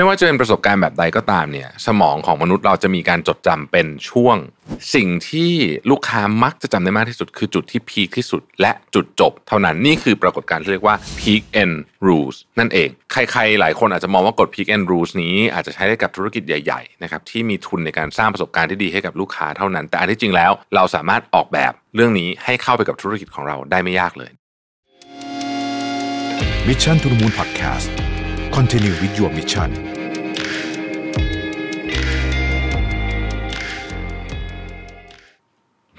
ไม่ว่าจะเป็นประสบการณ์แบบใดก็ตามเนี่ยสมองของมนุษย์เราจะมีการจดจำเป็นช่วง สิ่งที่ลูกค้ามักจะจำได้มากที่สุด คือจุดที่พีคที่สุด และจุดจบ เท่านั้นนี่คือปรากฏการณ์ที่เรียกว่า peak end rules นั่นเอง ใครๆ หลายคนอาจจะมองว่ากฎ peak end rules นี้อาจจะใช้ได้กับธุรกิจใหญ่ๆนะครับที่มีทุนในการสร้างประสบการณ์ที่ดีให้กับลูกค้าเท่านั้น แต่อันที่จริงแล้วเราสามารถออกแบบเรื่องนี้ให้เข้าไปกับธุรกิจของเราได้ไม่ยากเลย Mission to the Moon Podcast Continue with your mission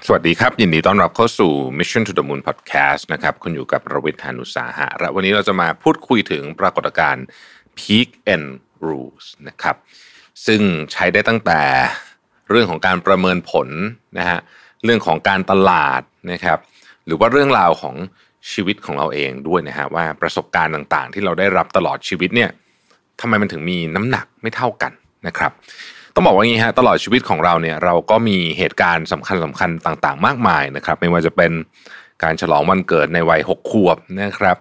สวัสดีครับ ยินดีต้อนรับเข้าสู่ Mission to the Moon Podcast นะครับ คุณอยู่กับระวิทยานุสาหะ และวันนี้เราจะมาพูดคุยถึงปรากฏการณ์ Peak End Rules นะครับ ซึ่งใช้ได้ตั้งแต่เรื่องของการประเมินผลนะฮะ เรื่องของการตลาดนะครับ หรือว่าเรื่องราวของ ชีวิตของเราเองด้วยนะฮะว่าประสบการณ์ต่างๆ ที่เราได้รับตลอดชีวิตเนี่ยทำไมมันถึงมีน้ำหนักไม่เท่ากันนะครับ ต้องบอกว่างี้ฮะตลอดชีวิตของเราเนี่ยเราก็มีเหตุการณ์สำคัญสำคัญต่างๆ มากมายนะครับ ไม่ว่าจะเป็นการฉลองวันเกิดในวัยหกขวบนะครับ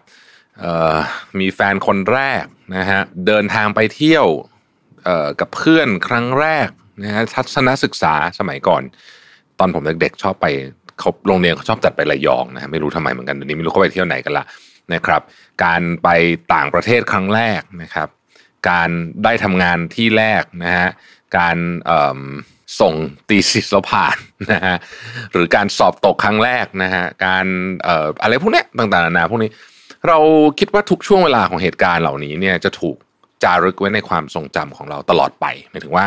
มีแฟนคนแรกนะฮะเดินทางไปเที่ยวกับเพื่อนครั้งแรกนะฮะทัศนศึกษาสมัยก่อน ตอนผมเด็กๆชอบไป เขาโรงเรียนเขาชอบจัดไประยองนะไม่รู้ทำไมเหมือนกันเดี๋ยวนี้ไม่รู้เขาไปเที่ยวไหนกันละนะครับ การไปต่างประเทศครั้งแรกนะครับ การได้ทำงานที่แรกนะฮะการส่งตีสิสแล้วผ่านนะฮะหรือการสอบตกครั้งแรกนะฮะการอะไรพวกนี้ต่างๆนานาพวกนี้ เราคิดว่าทุกช่วงเวลาของเหตุการณ์เหล่านี้เนี่ยจะถูกจารึกไว้ในความทรงจำของเราตลอดไปหมายถึงว่า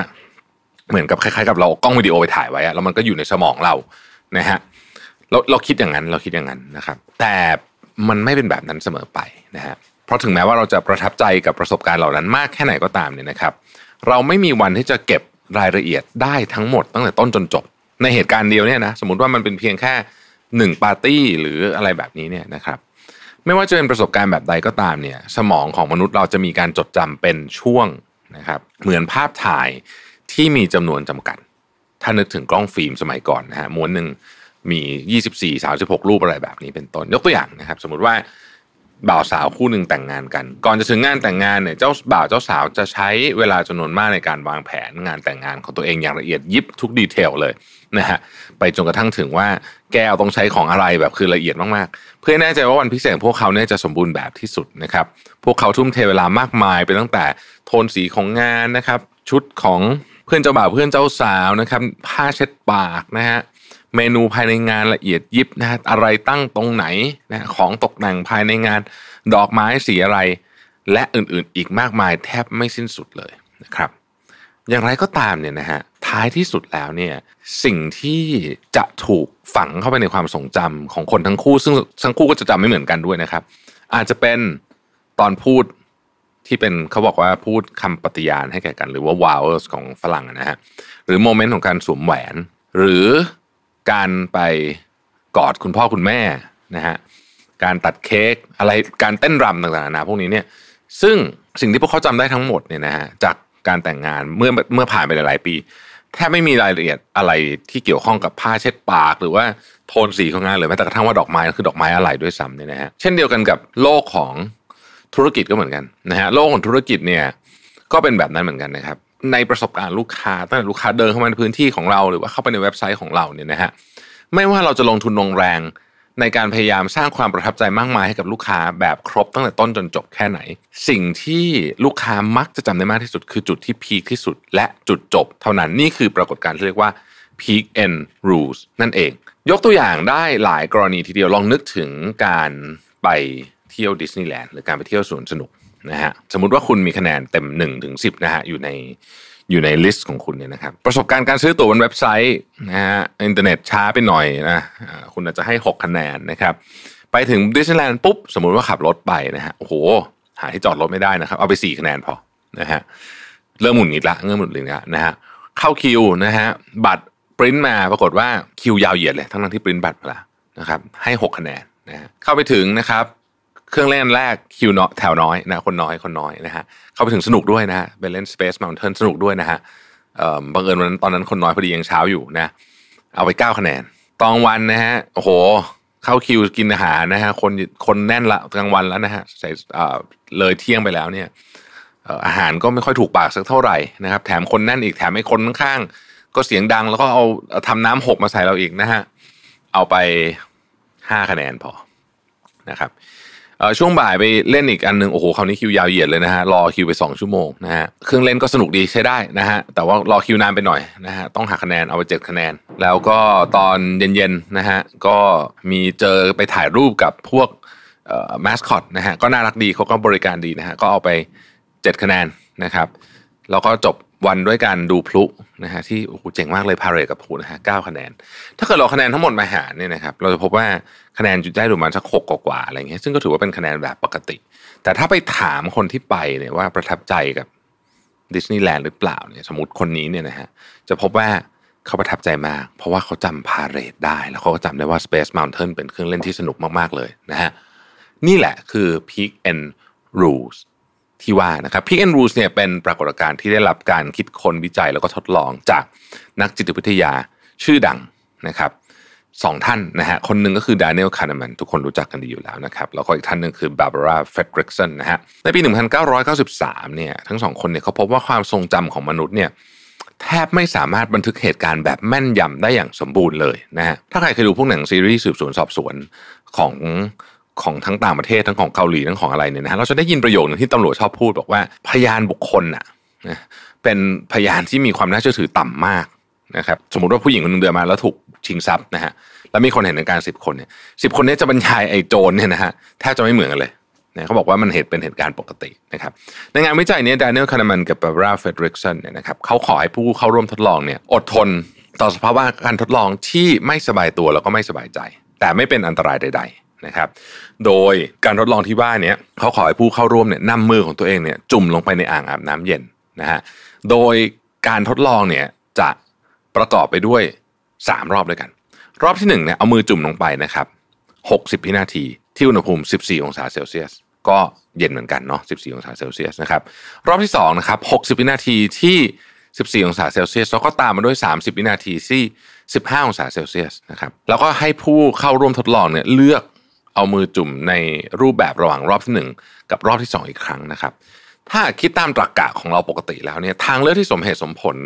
เหมือนกับคล้ายๆกับเรากล้องวิดีโอไปถ่ายไว้แล้วมันก็อยู่ในสมองเรานะฮะ เราเราคิดอย่างนั้นเราคิดอย่างนั้นนะครับ แต่มันไม่เป็นแบบนั้นเสมอไปนะฮะเพราะถึงแม้ว่าเราจะประทับใจกับประสบการณ์เหล่านั้นมากแค่ไหนก็ตามเนี่ยนะครับ เราไม่มีวันที่จะเก็บรายละเอียดได้ทั้งหมดตั้งแต่ต้นจนจบ ในเหตุการณ์เดียวเนี่ยนะสมมติว่ามันเป็นเพียงแค่หนึ่งปาร์ตี้หรืออะไรแบบนี้เนี่ยนะครับ ไม่ว่าจะเป็นประสบการณ์แบบใดก็ตามเนี่ย สมองของมนุษย์เราจะมีการจดจำเป็นช่วงนะครับ เหมือนภาพถ่ายที่มีจำนวนจำกัด ถ้านึกถึงกล้องฟิล์มสมัยก่อนนะฮะม้วนหนึ่ง มี 24 36 รูปอะไรแบบนี้เป็นต้นยกตัวอย่างนะครับ สมมติว่าบ่าวสาวคู่หนึ่งแต่งงานกัน ก่อนจะถึงงานแต่งงานเนี่ยเจ้าบ่าวเจ้าสาวจะใช้เวลาจำนวนมากในการวางแผนงานแต่งงานของตัวเองอย่างละเอียดยิบทุกดีเทลเลยนะฮะไปจนกระทั่งถึงว่าแก้วต้องใช้ของอะไรแบบคือละเอียดมากๆ เพื่อแน่ใจว่าวันพิเศษพวกเขาเนี่ยจะสมบูรณ์แบบที่สุดนะครับ พวกเขาทุ่มเทเวลามากมายไปตั้งแต่โทนสีของงานนะครับ ชุดของเพื่อนเจ้าบ่าวเพื่อนเจ้าสาวนะครับผ้าเช็ดปากนะฮะ เมนูภายในงานละเอียดยิบนะฮะอะไรตั้งตรงไหนนะของตกแต่งภายในงานดอกไม้สีอะไร และอื่นๆอีกมากมายแทบไม่สิ้นสุดเลยนะครับ อย่างไรก็ตามเนี่ยนะฮะท้ายที่สุดแล้วเนี่ยสิ่งที่จะถูกฝังเข้าไปในความทรงจำของคนทั้งคู่ ซึ่งทั้งคู่ก็จะจำไม่เหมือนกันด้วยนะครับ อาจจะเป็นตอนพูดที่เป็นเขาบอกว่าพูดคำปฏิญาณให้แก่กัน หรือว่า vows ของฝรั่งนะฮะหรือโมเมนต์ของการสวมแหวน หรือ การไปกอดคุณพ่อคุณแม่นะฮะการตัดเค้กอะไรการเต้นรำต่างๆนะพวกนี้เนี่ยซึ่งสิ่งที่พวกเขาจำได้ทั้งหมดเนี่ยนะฮะจากการแต่งงานเมื่อเมื่อผ่านไปหลายปีแทบไม่มีรายละเอียดอะไรที่เกี่ยวข้องกับผ้าเช็ดปาก หรือว่าโทนสีของงานหรือแม้แต่กระทั่งว่าดอกไม้คือดอกไม้อะไรด้วยซ้ำเนี่ยนะฮะเช่นเดียวกันกับโลกของธุรกิจก็เหมือนกันนะฮะโลกของธุรกิจเนี่ยก็เป็นแบบนั้นเหมือนกันนะครับ ในประสบการณ์ลูกค้าตั้งแต่ลูกค้าเดินเข้ามาในพื้นที่ของเราหรือว่าเข้าไปในเว็บไซต์ของเราเนี่ยนะฮะไม่ว่าเราจะลงทุนลงแรง ในการพยายามสร้างความประทับใจมากมายให้กับลูกค้าแบบครบตั้งแต่ต้นจนจบแค่ไหน สิ่งที่ลูกค้ามักจะจำได้มากที่สุด คือจุดที่พีคที่สุด และจุดจบ เท่านั้นนี่คือปรากฏการณ์ที่เรียกว่า peak end rules นั่นเอง ยกตัวอย่างได้หลายกรณีทีเดียวลองนึกถึงการไปเที่ยวดิสนีย์แลนด์หรือการไปเที่ยวสวนสนุก นะฮะสมมติว่าคุณมีคะแนนเต็ม1ถึง10นะฮะอยู่ในอยู่ใน list ของคุณเนี่ยนะครับประสบการณ์การซื้อตั๋วบนเว็บไซต์นะฮะอินเทอร์เน็ตช้าไปหน่อยนะคุณอาจจะให้ 6 คะแนนนะครับไปถึงดิสนีย์แลนด์ปุ๊บสมมุติว่าขับรถไปนะฮะโอ้โห หาที่จอดรถไม่ได้นะครับ เอาไป 4 คะแนนพอนะฮะเริ่มหงุดหงิดละเริ่มหงุดหงิดละนะฮะเข้าคิวนะฮะบัตรปริ้นมาปรากฏว่าคิวยาวเหยียดเลยทั้งที่ปริ้นบัตรมาแล้วนะครับให้ 6 คะแนนนะฮะเข้าไปถึงนะครับ เครื่องเล่นแรกคิวเนาะแถวน้อยนะคนน้อยคนน้อยนะฮะเข้าไปถึงสนุกด้วยนะฮะไปเล่น Space Mountain สนุกด้วยนะฮะบังเอิญวันนั้นตอนนั้นคนน้อยพอดียังเช้าอยู่นะ เอาไปเก้าคะแนนตองวันนะฮะโอ้โห เข้าคิวกินอาหารนะฮะคนคนแน่นละกลางวันแล้วนะฮะใส่เลยเที่ยงไปแล้วเนี่ยอาหารก็ไม่ค่อยถูกปากสักเท่าไหร่นะครับ แถมคนแน่นอีกแถมไอ้คนข้างๆก็เสียงดังแล้วก็เอาเอาทำน้ำหกมาใส่เราอีกนะฮะเอาไปห้าคะแนนพอนะครับ ช่วงบ่ายไปเล่นอีกอันหนึงโอ้โหคราวนี้คิวยาวเหยียดเลยนะฮะรอคิวไปสองชั่วโมงนะฮะเครื่องเล่นก็สนุกดีใช้ได้นะฮะแต่ว่ารอคิวนานไปหน่อยนะฮะต้องหักคะแนนเอาไปเจ็ดคะแนน แล้วก็ตอนเย็นๆนะฮะก็มีเจอไปถ่ายรูปกับพวกแมสคอตนะฮะก็น่ารักดีเขาก็บริการดีนะฮะก็เอาไป 7 คะแนนนะครับแล้วก็จบ วันด้วยการดูพลุนะฮะที่โอ้โหเจ๋งมากเลยพาเรดกับพลุนะฮะเก้าคะแนน ถ้าเกิดเราคะแนนทั้งหมดมาหารเนี่ยนะครับเราจะพบว่าคะแนนได้ประมาณสักหกกว่าๆอะไรเงี้ยซึ่งก็ถือว่าเป็นคะแนนแบบปกติ แต่ถ้าไปถามคนที่ไปเนี่ยว่าประทับใจกับดิสนีย์แลนด์หรือเปล่าเนี่ยสมมติคนนี้เนี่ยนะฮะจะพบว่าเขาประทับใจมาก เพราะว่าเขาจำพาเรดได้ แล้วเขาก็จำได้ว่า Space Mountain เป็นเครื่องเล่นที่สนุกมากๆเลยนะฮะนี่แหละคือ Peak and Rules ที่ว่านะครับ Peak and Rules เนี่ยเป็นปรากฏการณ์ที่ได้รับการคิดค้นวิจัยแล้วก็ทดลองจากนักจิตวิทยาชื่อดังนะครับสองท่านนะฮะคนหนึ่งก็คือ Daniel Kahneman ทุกคนรู้จักกันดีอยู่แล้วนะครับแล้วก็อีกท่านหนึ่งคือ Barbara Fredrickson นะฮะในปี 1993เนี่ยทั้งสองคนเนี่ยเขาพบว่าความทรงจำของมนุษย์เนี่ยแทบไม่สามารถบันทึกเหตุการณ์แบบแม่นยำได้อย่างสมบูรณ์เลยนะฮะถ้าใครเคยดูพวกหนังซีรีส์สืบสวนสอบสวนของ ของทั้งต่างประเทศทั้งของเกาหลีทั้งของอะไรเนี่ยนะฮะเราจะได้ยินประโยคหนึ่งที่ตำรวจชอบพูดบอกว่าพยานบุคคลน่ะเป็นพยานที่มีความน่าเชื่อถือต่ำมากนะครับสมมติว่าผู้หญิงคนหนึงเดินมาแล้วถูกชิงทรัพย์นะฮะแล้วมีคนเห็นในการสิบคนเนี่ยสิบคนนี้จะบรรยายไอ้โจรเนี่ยนะฮะแทบจะไม่เหมือนกันเลยนะเขาบอกว่ามันเหตุเป็นเหตุการณ์ปกตินะครับในงานวิจัยนี้ด a น i e l คานามันกับบาบราเฟดริกสันเนี่ยนะครับเขาขอให้ผู้เข้าร่วมทดลองเนี่ยอดทนต่อสภาวะการทดลองที่ไม่สบายตัวแล้วก็ไม่สบายใจ แต่ไม่เป็นอันตรายใด ๆ นะครับ โดยการทดลองที่ว่าเนี้เขาขอให้ผู้เข้าร่วมเนี่ยนำมือของตัวเองเนี่ยจุ่มลงไปในอ่างอาบน้ำเย็นนะฮะ โดยการทดลองเนี่ยจะประกอบไปด้วย 3 รอบด้วยกัน รอบที่1เนี่ยเอามือจุ่มลงไปนะครับ 60วินาที ที่อุณหภูมิ 14 องศาเซลเซียส ก็เย็นเหมือนกันเนาะ 14 องศาเซลเซียสนะครับ รอบที่2นะครับ60วินาทีที่ 14 องศาเซลเซียส แล้วก็ตามมาด้วย 30 วินาทีที่ 15 องศาเซลเซียสนะครับ แล้วก็ให้ผู้เข้าร่วมทดลองเนี่ยเลือก เอามือจุ่มในรูปแบบระหว่างรอบที่1กับรอบที่2อีกครั้งนะครับ ถ้าคิดตามตรรกะของเราปกติแล้วเนี่ยทางเลือกที่สมเหตุสมผล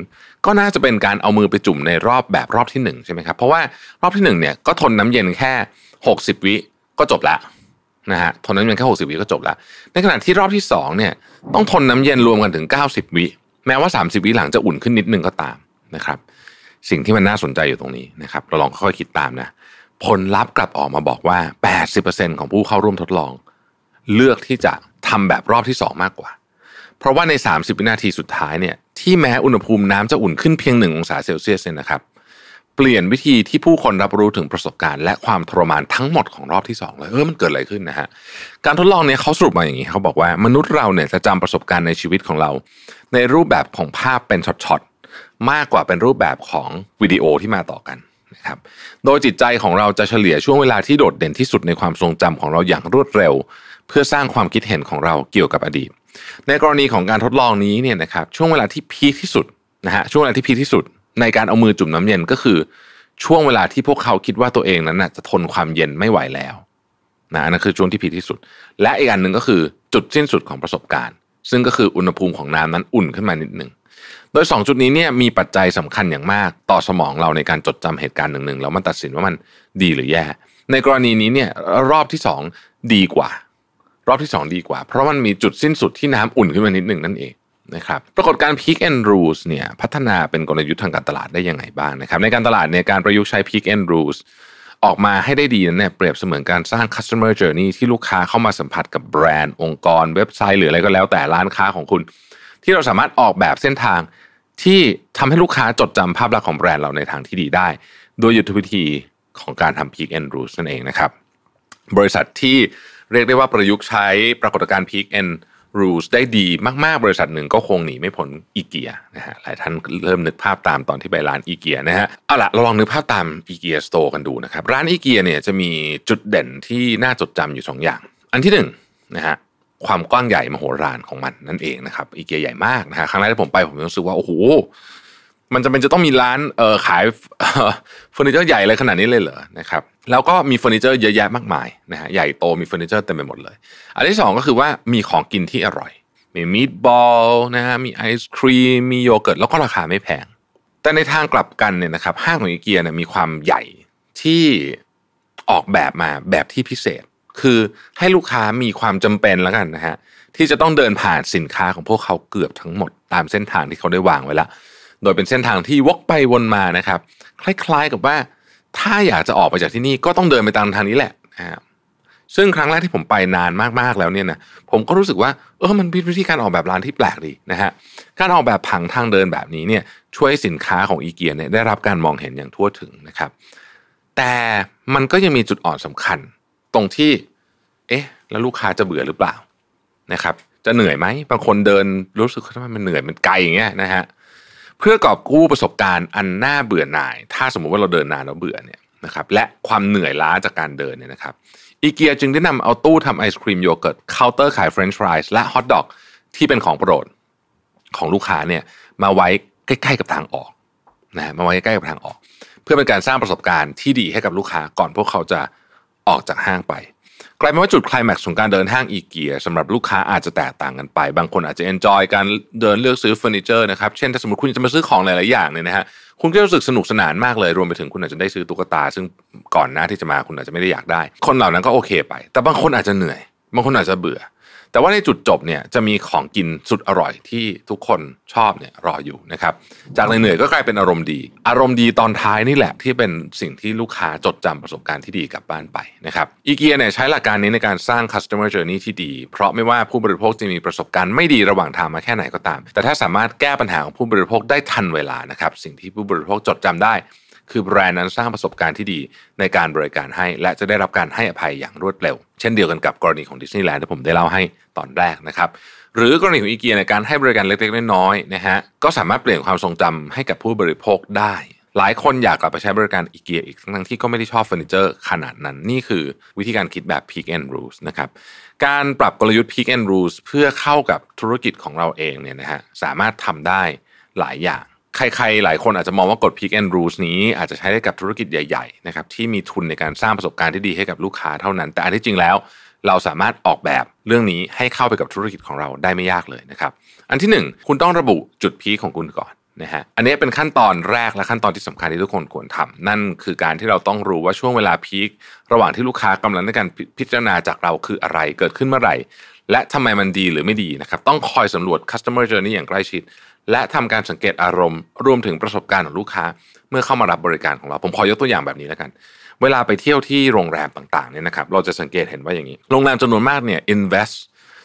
ก็น่าจะเป็นการเอามือไปจุ่มในรอบแบบรอบที่หนึ่งใช่ไหมครับเพราะว่ารอบที่หนึ่งเนี่ยก็ทนน้ำเย็นแค่ 60 วิก็จบละนะฮะทนน้ำเย็นแค่60 วิก็จบละในขณะที่รอบที่สองเนี่ยต้องทนน้ำเย็นรวมกันถึง 90 วิแม้ว่า 30 วิหลังจะอุ่นขึ้นนิดนึงก็ตามนะครับ สิ่งที่มันน่าสนใจอยู่ตรงนี้นะครับเราลองค่อยๆคิดตามนะ ผลลัพธ์กลับออกมาบอกว่า 80%ของผู้เข้าร่วมทดลอง เลือกที่จะทำแบบรอบที่สองมากกว่า เพราะว่าใน 30 วินาทีสุดท้ายเนี่ยที่แม้อุณหภูมิน้ำจะอุ่นขึ้นเพียง1องศาเซลเซียสเนี่ยนะครับ เปลี่ยนวิธีที่ผู้คนรับรู้ถึงประสบการณ์และความทรมานทั้งหมดของรอบที่2เลยเออมันเกิดอะไรขึ้นนะฮะการทดลองเนี่ยเขาสรุปมาอย่างนี้เขาบอกว่ามนุษย์เราเนี่ยจะจำประสบการณ์ในชีวิตของเรา ในรูปแบบของภาพเป็นช็อตๆมากกว่าเป็นรูปแบบของวิดีโอที่มาต่อกัน นะครับโดยจิตใจของเราจะเฉลี่ยช่วงเวลาที่โดดเด่นที่สุดในความทรงจำของเราอย่างรวดเร็ว เพื่อสร้างความคิดเห็นของเราเกี่ยวกับอดีต ในกรณีของการทดลองนี้เนี่ยนะครับช่วงเวลาที่พีคที่สุดนะฮะช่วงเวลาที่พีคที่สุด ในการเอามือจุ่มน้ำเย็นก็คือ ช่วงเวลาที่พวกเขาคิดว่าตัวเองนั้นนะจะทนความเย็นไม่ไหวแล้วนะนั่นคือช่วงที่พีคที่สุด และอีกอันหนึ่งก็คือจุดสิ้นสุดของประสบการณ์ ซึ่งก็คืออุณหภูมิของน้ำนั้นอุ่นขึ้นมานิดหนึ่ง โดย 2 จุดนี้เนี่ยมีปัจจัยสำคัญอย่างมาก ต่อสมองเราในการจดจำเหตุการณ์หนึ่งๆแล้วมันตัดสินว่ามันดีหรือแย่ ในกรณีนี้เนี่ยรอบที่ 2 ดีกว่า รอบที่ 2 ดีกว่า เพราะมันมีจุดสิ้นสุดที่น้ำอุ่นขึ้นมานิดหนึ่งนั่นเองนะครับปรากฏการ Peak and Rules เนี่ยพัฒนาเป็นกลยุทธ์ทางการตลาดได้ยังไงบ้างนะครับในการตลาดเนี่ยการประยุกต์ใช้ Peak and Rules ออกมาให้ได้ดีนั้นเนี่ยเปรียบเสมือนการสร้าง customer journey ที่ลูกค้าเข้ามาสัมผัสกับแบรนด์องค์กร เว็บไซต์หรืออะไรก็แล้วแต่ร้านค้าของคุณ ที่เราสามารถออกแบบเส้นทางที่ทำให้ลูกค้าจดจำภาพลักษณ์ของแบรนด์เราในทางที่ดีได้ โดยยุทธวิธีของการทำ Peak and Rules นั่นเองนะครับ บริษัทที่เรียกได้ว่าประยุกต์ใช้ปรากฏการณ์ Peak and Rules ได้ดีมากๆ บริษัทหนึ่งก็คงหนีไม่พ้นอีเกียนะฮะหลายท่านเริ่มนึกภาพตามตอนที่ไปร้านอีเกียนะฮะเอาละเราลองนึกภาพตามอีเกียสโตร์กันดูนะครับ ร้านอีเกียเนี่ยจะมีจุดเด่นที่น่าจดจำอยู่ 2 อย่าง อันที่หนึ่งนะฮะ ความกว้างใหญ่มโหฬารของมันนั่นเองนะครับอีเกียใหญ่มากนะฮะครั้งแรกที่ผมไปผมรู้สึกว่าโอ้โหมันจะเป็นจะต้องมีร้านเอ่อขายเฟอร์นิเจอร์ใหญ่เลยขนาดนี้เลยเหรอนะครับแล้วก็มีเฟอร์นิเจอร์เยอะแยะมากมายนะฮะใหญ่โตมีเฟอร์นิเจอร์เต็มไปหมดเลย อันที่สองก็คือว่ามีของกินที่อร่อย มี meatball นะฮะมีไอศครีมมีโยเกิร์ตแล้วก็ราคาไม่แพง แต่ในทางกลับกันเนี่ยนะครับห้างของอีเกียเนี่ยมีความใหญ่ที่ออกแบบมาแบบที่พิเศษ คือให้ลูกค้ามีความจำเป็นแล้วกันนะฮะที่จะต้องเดินผ่านสินค้าของพวกเขาเกือบทั้งหมดตามเส้นทางที่เขาได้วางไว้แล้วโดยเป็นเส้นทางที่วกไปวนมานะครับ คล้ายๆกับว่า ถ้าอยากจะออกไปจากที่นี่ก็ต้องเดินไปตามทางนี้แหละนะฮะซึ่งครั้งแรกที่ผมไปนานมากๆแล้วเนี่ยนะผมก็รู้สึกว่าเออมันเป็นวิธีการออกแบบร้านที่แปลกดีนะฮะการออกแบบผังทางเดินแบบนี้เนี่ยช่วยสินค้าของอีเกียเนี่ยได้รับการมองเห็นอย่างทั่วถึงนะครับ แต่มันก็ยังมีจุดอ่อนสำคัญ ตรงที่ เอ๊ะ แล้วลูกค้าจะเบื่อหรือเปล่านะครับ จะเหนื่อยไหมบางคนเดินรู้สึกว่ามันเหนื่อยมันไกลอย่างเงี้ยนะฮะเพื่อกอบกู้ประสบการณ์อันน่าเบื่อหน่าย ถ้าสมมุติว่าเราเดินนานแล้วเบื่อเนี่ยนะครับและความเหนื่อยล้าจากการเดินเนี่ยนะครับอีเกียจึงได้นำเอาตู้ทำไอศครีมโยเกิร์ตเคาน์เตอร์ขายเฟรนช์ฟรายส์และฮอทดอกที่เป็นของโปรดของลูกค้าเนี่ยมาไว้ใกล้ๆกับทางออกนะมาไว้ใกล้ๆกับทางออก เพื่อเป็นการสร้างประสบการณ์ที่ดีให้กับลูกค้าก่อนพวกเขาจะ ออกจากห้างไปกลายเป็นว่าจุดคลายแม็กซ์ของการเดินห้างอีเกียสำหรับลูกค้าอาจจะแตกต่างกันไป บางคนอาจจะ enjoy การเดินเลือกซื้อเฟอร์นิเจอร์นะครับ เช่นถ้าสมมติคุณจะมาซื้อของหลาย ๆ อย่างเนี่ยนะฮะคุณก็รู้สึกสนุกสนานมากเลย รวมไปถึงคุณอาจจะได้ซื้อตุ๊กตา ซึ่งก่อนหน้าที่จะมาคุณอาจจะไม่ได้อยากได้ คนเหล่านั้นก็โอเคไป แต่บางคนอาจจะเหนื่อย บางคนอาจจะเบื่อ แต่ว่าในจุดจบเนี่ยจะมีของกินสุดอร่อยที่ทุกคนชอบเนี่ยรออยู่นะครับ จากเหนื่อยๆก็กลายเป็นอารมณ์ดี อารมณ์ดีตอนท้ายนี่แหละที่เป็นสิ่งที่ลูกค้าจดจำประสบการณ์ที่ดีกลับบ้านไปนะครับอีเกียเนี่ยใช้หลักการนี้ในการสร้าง customer journey ที่ดี เพราะไม่ว่าผู้บริโภคจะมีประสบการณ์ไม่ดีระหว่างทางมาแค่ไหนก็ตาม แต่ถ้าสามารถแก้ปัญหาของผู้บริโภคได้ทันเวลานะครับสิ่งที่ผู้บริโภคจดจำได้ คือแบรนด์นั้นสร้างประสบการณ์ที่ดีในการบริการให้ และจะได้รับการให้อภัยอย่างรวดเร็ว เช่นเดียวกันกับกรณีของดิสนีย์แลนด์ที่ผมได้เล่าให้ตอนแรกนะครับหรือกรณีของอีเกียในการให้บริการเล็กๆน้อยๆนะฮะก็สามารถเปลี่ยนความทรงจำให้กับผู้บริโภคได้ หลายคนอยากกลับไปใช้บริการอีเกียอีกทั้งที่ก็ไม่ได้ชอบเฟอร์นิเจอร์ขนาดนั้น นี่คือวิธีการคิดแบบ Peak-end Rules นะครับการปรับกลยุทธ์ Peak-end Rules เพื่อเข้ากับธุรกิจของเราเองเนี่ยนะฮะสามารถทำได้หลายอย่าง ใครๆ หลายคนอาจจะมองว่ากฎ Peak and Rules นี้อาจจะใช้ได้กับธุรกิจใหญ่ๆนะครับที่มีทุนในการสร้างประสบการณ์ที่ดีให้กับลูกค้าเท่านั้น แต่อันที่จริงแล้ว เราสามารถออกแบบเรื่องนี้ให้เข้าไปกับธุรกิจของเราได้ไม่ยากเลยนะครับ อันที่หนึ่งคุณต้องระบุจุดพีคของคุณก่อนนะฮะอันนี้เป็นขั้นตอนแรกและขั้นตอนที่สำคัญที่ทุกคนควรทำนั่นคือการที่เราต้องรู้ว่าช่วงเวลาพีคระหว่างที่ลูกค้ากำลังในการพิจารณาจากเราคืออะไรเกิดขึ้นเมื่อไหร่ และทำไมมันดีหรือไม่ดีนะครับต้องคอยสำรวจ customer journey อย่างใกล้ชิด และทำการสังเกตอารมณ์ รวมถึงประสบการณ์ของลูกค้า เมื่อเข้ามารับบริการของเรา ผมขอยกตัวอย่างแบบนี้แล้วกัน เวลาไปเที่ยวที่โรงแรมต่างๆเนี่ยนะครับเราจะสังเกตเห็นว่าอย่างนี้ โรงแรมจำนวนมากเนี่ย invest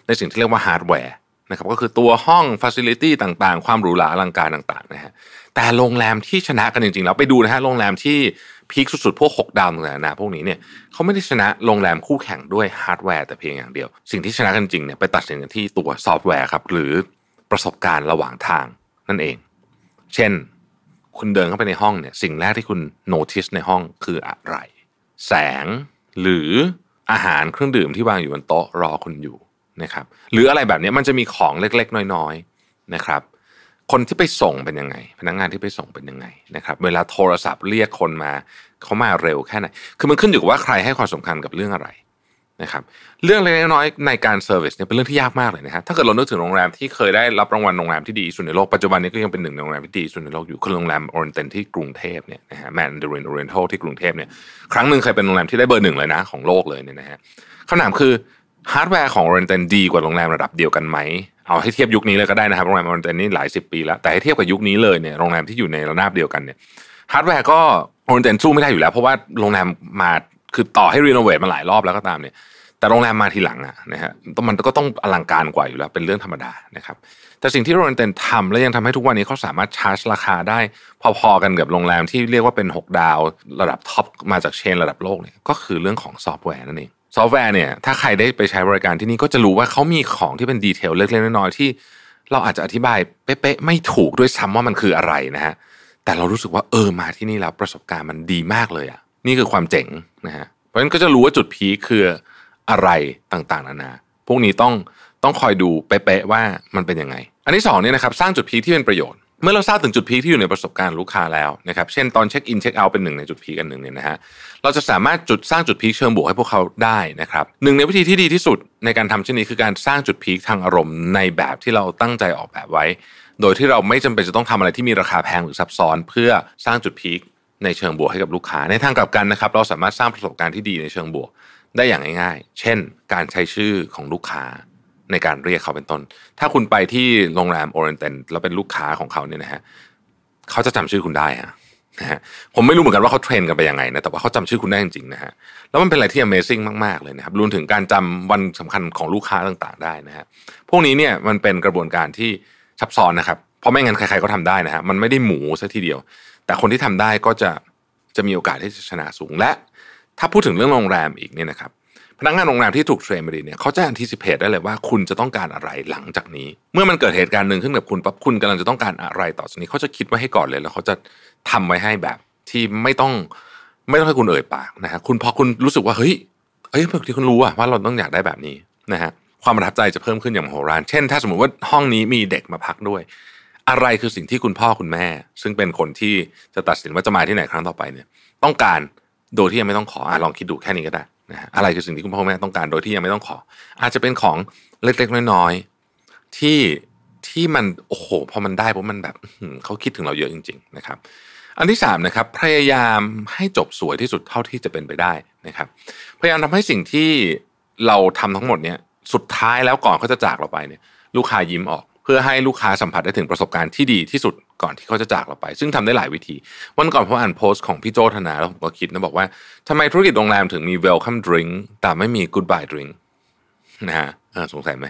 ในสิ่งที่เรียกว่าฮาร์ดแวร์นะครับก็คือตัวห้องฟ a ซิลิตี้ต่างๆ ความหรูหราอลังการต่างๆนะฮะแต่โรงแรมที่ชนะกันจริงๆแล้วไปดูนะฮะโรงแรมที่ peak สุดๆ พวก 6 ดาวต่างๆนะพวกนี้เนี่ยเขาไม่ได้ชนะโรงแรมคู่แข่งด้วยฮาร์ดแวร์แต่เพียงอย่างเดียว สิ่งที่ชนะกันจริงเนี่ยไปตัดสินกันที่ตัวซอฟต์แวร์ครับหรือ ประสบการณ์ระหว่างทางนั่นเอง เช่น คุณเดินเข้าไปในห้องเนี่ยสิ่งแรกที่คุณโน้ติสในห้องคืออะไร แสงหรืออาหารเครื่องดื่มที่วางอยู่บนโต๊ะรอคุณอยู่นะครับ หรืออะไรแบบนี้มันจะมีของเล็กๆ น้อยๆนะครับ คนที่ไปส่งเป็นยังไง พนักงานที่ไปส่งเป็นยังไงนะครับ เวลาโทรศัพท์เรียกคนมาเขามาเร็วแค่ไหนคือมันขึ้นอยู่กับว่าใครให้ความสำคัญกับเรื่องอะไร นะครับเรื่องเล็กน้อยในการ service เนี่ยเป็นเรื่องที่ยากมากเลยนะฮะถ้าเกิดเรานึกถึงโรงแรมที่เคยได้รับรางวัลโรงแรมที่ดีสุดในโลกปัจจุบันนี้ก็ยังเป็นหนึ่งในโรงแรมที่ดีสุดในโลกอยู่คือโรงแรมโอเรียนเต็ลที่กรุงเทพเนี่ยนะฮะแมนดารินโอเรียนเต็ลที่กรุงเทพเนี่ยครั้งหนึ่งเคยเป็นโรงแรมที่ได้เบอร์หนึ่งเลยนะของโลกเลยเนี่ยนะฮะคำถามคือฮาร์ดแวร์ของโอเรียนเต็ลดีกว่าโรงแรมระดับเดียวกันไหมเอาให้เทียบยุคนี้เลยก็ได้นะครับโรงแรมโอเรียนเต็ลนี่หลายสิบปีแล้วแต่ให้เทียบกับยุคนี้เลยเนี่ยโรงแรมที่อยู่ในระนาบเดียวกันเนี่ยฮาร์ดแวร์ก็โอเรียนเต็ลสู้ไม่ได้อยู่แล้วเพราะว่าโรงแรมมา คือต่อให้ renovate มาหลายรอบแล้วก็ตามเนี่ย แต่โรงแรมมาทีหลังอะนะฮะมันก็ต้องอลังการกว่าอยู่แล้วเป็นเรื่องธรรมดานะครับ แต่สิ่งที่โอเรียนเต็ลทำและยังทำให้ทุกวันนี้เขาสามารถชาร์จราคาได้พอๆกันกับโรงแรมที่เรียกว่าเป็น 6 ดาว ระดับ top มาจาก chain ระดับโลกเนี่ยก็คือเรื่องของซอฟต์แวร์นั่นเองซอฟต์แวร์เนี่ยถ้าใครได้ไปใช้บริการที่นี่ก็จะรู้ว่าเขามีของที่เป็น detail เล็กๆน้อยๆที่ เราอาจจะอธิบายเป๊ะๆไม่ถูกด้วยซ้ำว่ามันคืออะไรนะฮะแต่เรารู้สึกว่าเออมาที่นี่แล้วประสบการณ์มันดีมากเลยอะนี่คือความเจ๋ง นะฮะเพราะฉะนั้นก็จะรู้ว่าจุดพีคคืออะไรต่างๆนานา พวกนี้ต้องต้องคอยดูเป๊ะๆว่ามันเป็นยังไง อันที่สองเนี่ยนะครับสร้างจุดพีคที่เป็นประโยชน์ เมื่อเราทราบถึงจุดพีคที่อยู่ในประสบการณ์ลูกค้าแล้วนะครับ เช่นตอนเช็คอินเช็คเอาท์เป็นหนึ่งในจุดพีคกันหนึ่งเนี่ยนะฮะ เราจะสามารถจุดสร้างจุดพีคเชิงบวกให้พวกเขาได้นะครับหนึ่งในวิธีที่ดีที่สุดในการทำเช่นนี้คือการสร้างจุด peak ทางอารมณ์ในแบบที่เราตั้งใจออกแบบไว้ โดยที่เราไม่จำเป็นจะต้องทำอะไรที่มีราคาแพงหรือซับซ้อน เพื่อสร้างจุด peak ในเชิงบวกให้กับลูกค้า ในทางกลับกันนะครับ เราสามารถสร้างประสบการณ์ที่ดีในเชิงบวกได้อย่างง่ายๆ เช่น การใช้ชื่อของลูกค้าในการเรียกเขาเป็นต้น ถ้าคุณไปที่โรงแรมโอเรียนเต็ลแล้วเป็นลูกค้าของเขาเนี่ยนะฮะเขาจะจำชื่อคุณได้ฮะผมไม่รู้เหมือนกันว่าเขา train กันไปยังไงนะ แต่ว่าเขาจำชื่อคุณได้จริงๆนะฮะ แล้วมันเป็นอะไรที่ Amazing มากๆเลยนะครับ รวมถึงการจำวันสำคัญของลูกค้าต่างๆ ได้นะฮะ พวกนี้เนี่ยมันเป็นกระบวนการที่ซับซ้อนนะครับ เพราะไม่งั้นใครๆก็ทำได้นะฮะ มันไม่ได้หมูซะทีเดียว แต่คนที่ทำได้ก็จะจะมีโอกาสที่จะชนะสูง และถ้าพูดถึงเรื่องโรงแรมอีกเนี่ยนะครับพนักงานโรงแรมที่ถูกเทรนมาดีเนี่ยเขาจะอันทิสิเพตได้เลยว่าคุณจะต้องการอะไรหลังจากนี้ เมื่อมันเกิดเหตุการณ์หนึ่งขึ้นกับคุณปั๊บคุณกำลังจะต้องการอะไรต่อจากนี้เขาจะคิดไว้ให้ก่อนเลย แล้วเขาจะทำไว้ให้แบบที่ไม่ต้องไม่ต้องให้คุณเอ่ยปากนะฮะคุณพอคุณรู้สึกว่าเฮ้ยเฮ้ยบางทีคุณรู้อะว่าเราต้องอยากได้แบบนี้นะฮะความประทับใจจะเพิ่มขึ้นอย่างโหฬารเช่น ถ้าสมมติว่าห้องนี้มีเด็กมาพักด้วย อะไรคือสิ่งที่คุณพ่อคุณแม่ ซึ่งเป็นคนที่จะตัดสินว่าจะมาที่ไหนครั้งต่อไปเนี่ย ต้องการโดยที่ยังไม่ต้องขออลองคิดดูแค่นี้ก็ได้นะฮะอะไรคือสิ่งที่คุณพ่อแม่ต้องการโดยที่ยังไม่ต้องขอ อาจจะเป็นของเล็กๆน้อยๆที่ที่มันโอ้โหพอมันได้เพราะมันแบบเขาคิดถึงเราเยอะจริง ๆ นะครับ อันที่สามนะครับพยายามให้จบสวยที่สุดเท่าที่จะเป็นไปได้นะครับ พยายามทำให้สิ่งที่เราทำทั้งหมดเนี่ยสุดท้ายแล้วก่อนเขาจะจากเราไปเนี่ย ลูกค้ายิ้มออก พื่อให้ลูกค้าสัมผัสได้ถึงประสบการณ์ที่ดีที่สุดก่อนที่เขาจะจากเราไป ซึ่งทำได้หลายวิธี วันก่อนผมอ่านโพสต์ของพี่โจธนาแล้วผมก็คิดนะบอกว่าทำไมธุรกิจโรงแรมถึงมี welcome drink แต่ไม่มี goodbye drink นะฮะสงสัยไหม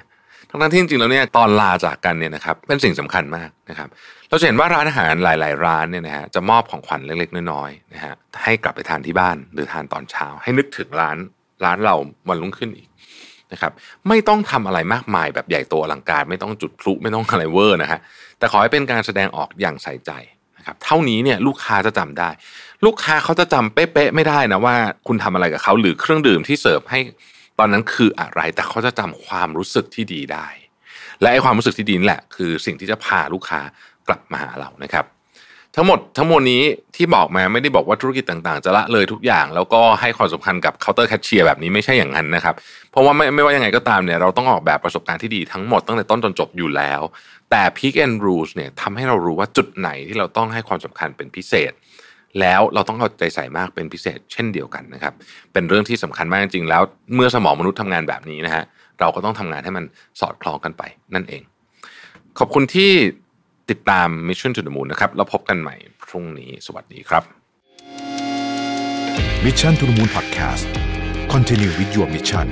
ทั้งที่จริงแล้วเนี่ยตอนลาจากกันเนี่ยนะครับเป็นสิ่งสำคัญมากนะครับ เราจะเห็นว่าร้านอาหารหลาย ๆ ร้านเนี่ยนะฮะจะมอบของขวัญเล็ก ๆ น้อย ๆ นะฮะให้กลับไปทานที่บ้านหรือทานตอนเช้า ให้นึกถึงร้านร้านเราวันรุ่งขึ้นอีก นะครับไม่ต้องทำอะไรมากมายแบบใหญ่โตอลังการ ไม่ต้องจุดพลุไม่ต้องอะไรเวอร์นะฮะแต่ขอให้เป็นการแสดงออกอย่างใส่ใจนะครับเท่านี้เนี่ยลูกค้าจะจำได้ ลูกค้าเขาจะจำเป๊ะๆไม่ได้นะว่าคุณทำอะไรกับเขาหรือเครื่องดื่มที่เสิร์ฟให้ตอนนั้นคืออะไร แต่เขาจะจำความรู้สึกที่ดีได้ และไอ้ความรู้สึกที่ดีนี่แหละ คือสิ่งที่จะพาลูกค้ากลับมาหาเรานะครับ ทั้งหมดทั้งมวลนี้ที่บอกมาไม่ได้บอกว่าธุรกิจต่างๆ จะละเลยทุกอย่าง แล้วก็ให้ความสำคัญกับเคาน์เตอร์แคชเชียร์แบบนี้ไม่ใช่อย่างนั้นนะครับ เพราะว่าไม่ไม่ว่ายังไงก็ตามเนี่ยเราต้องออกแบบประสบการณ์ที่ดีทั้งหมดตั้งแต่ต้นจนจบอยู่แล้ว แต่ Peak and Rules เนี่ยทำให้เรารู้ว่าจุดไหนที่เราต้องให้ความสำคัญเป็นพิเศษ แล้วเราต้องเอาใจใส่มากเป็นพิเศษ เช่นเดียวกันนะครับเป็นเรื่องที่สำคัญมากจริงๆแล้ว เมื่อสมองมนุษย์ทำงานแบบนี้นะฮะเราก็ต้องทำงานให้มันสอดคล้องกันไปนั่นเองขอบคุณที่ ติดตาม Mission to the Moon นะครับแล้วพบกันใหม่พรุ่งนี้ สวัสดีครับ Mission to the Moon Podcast Continue with your mission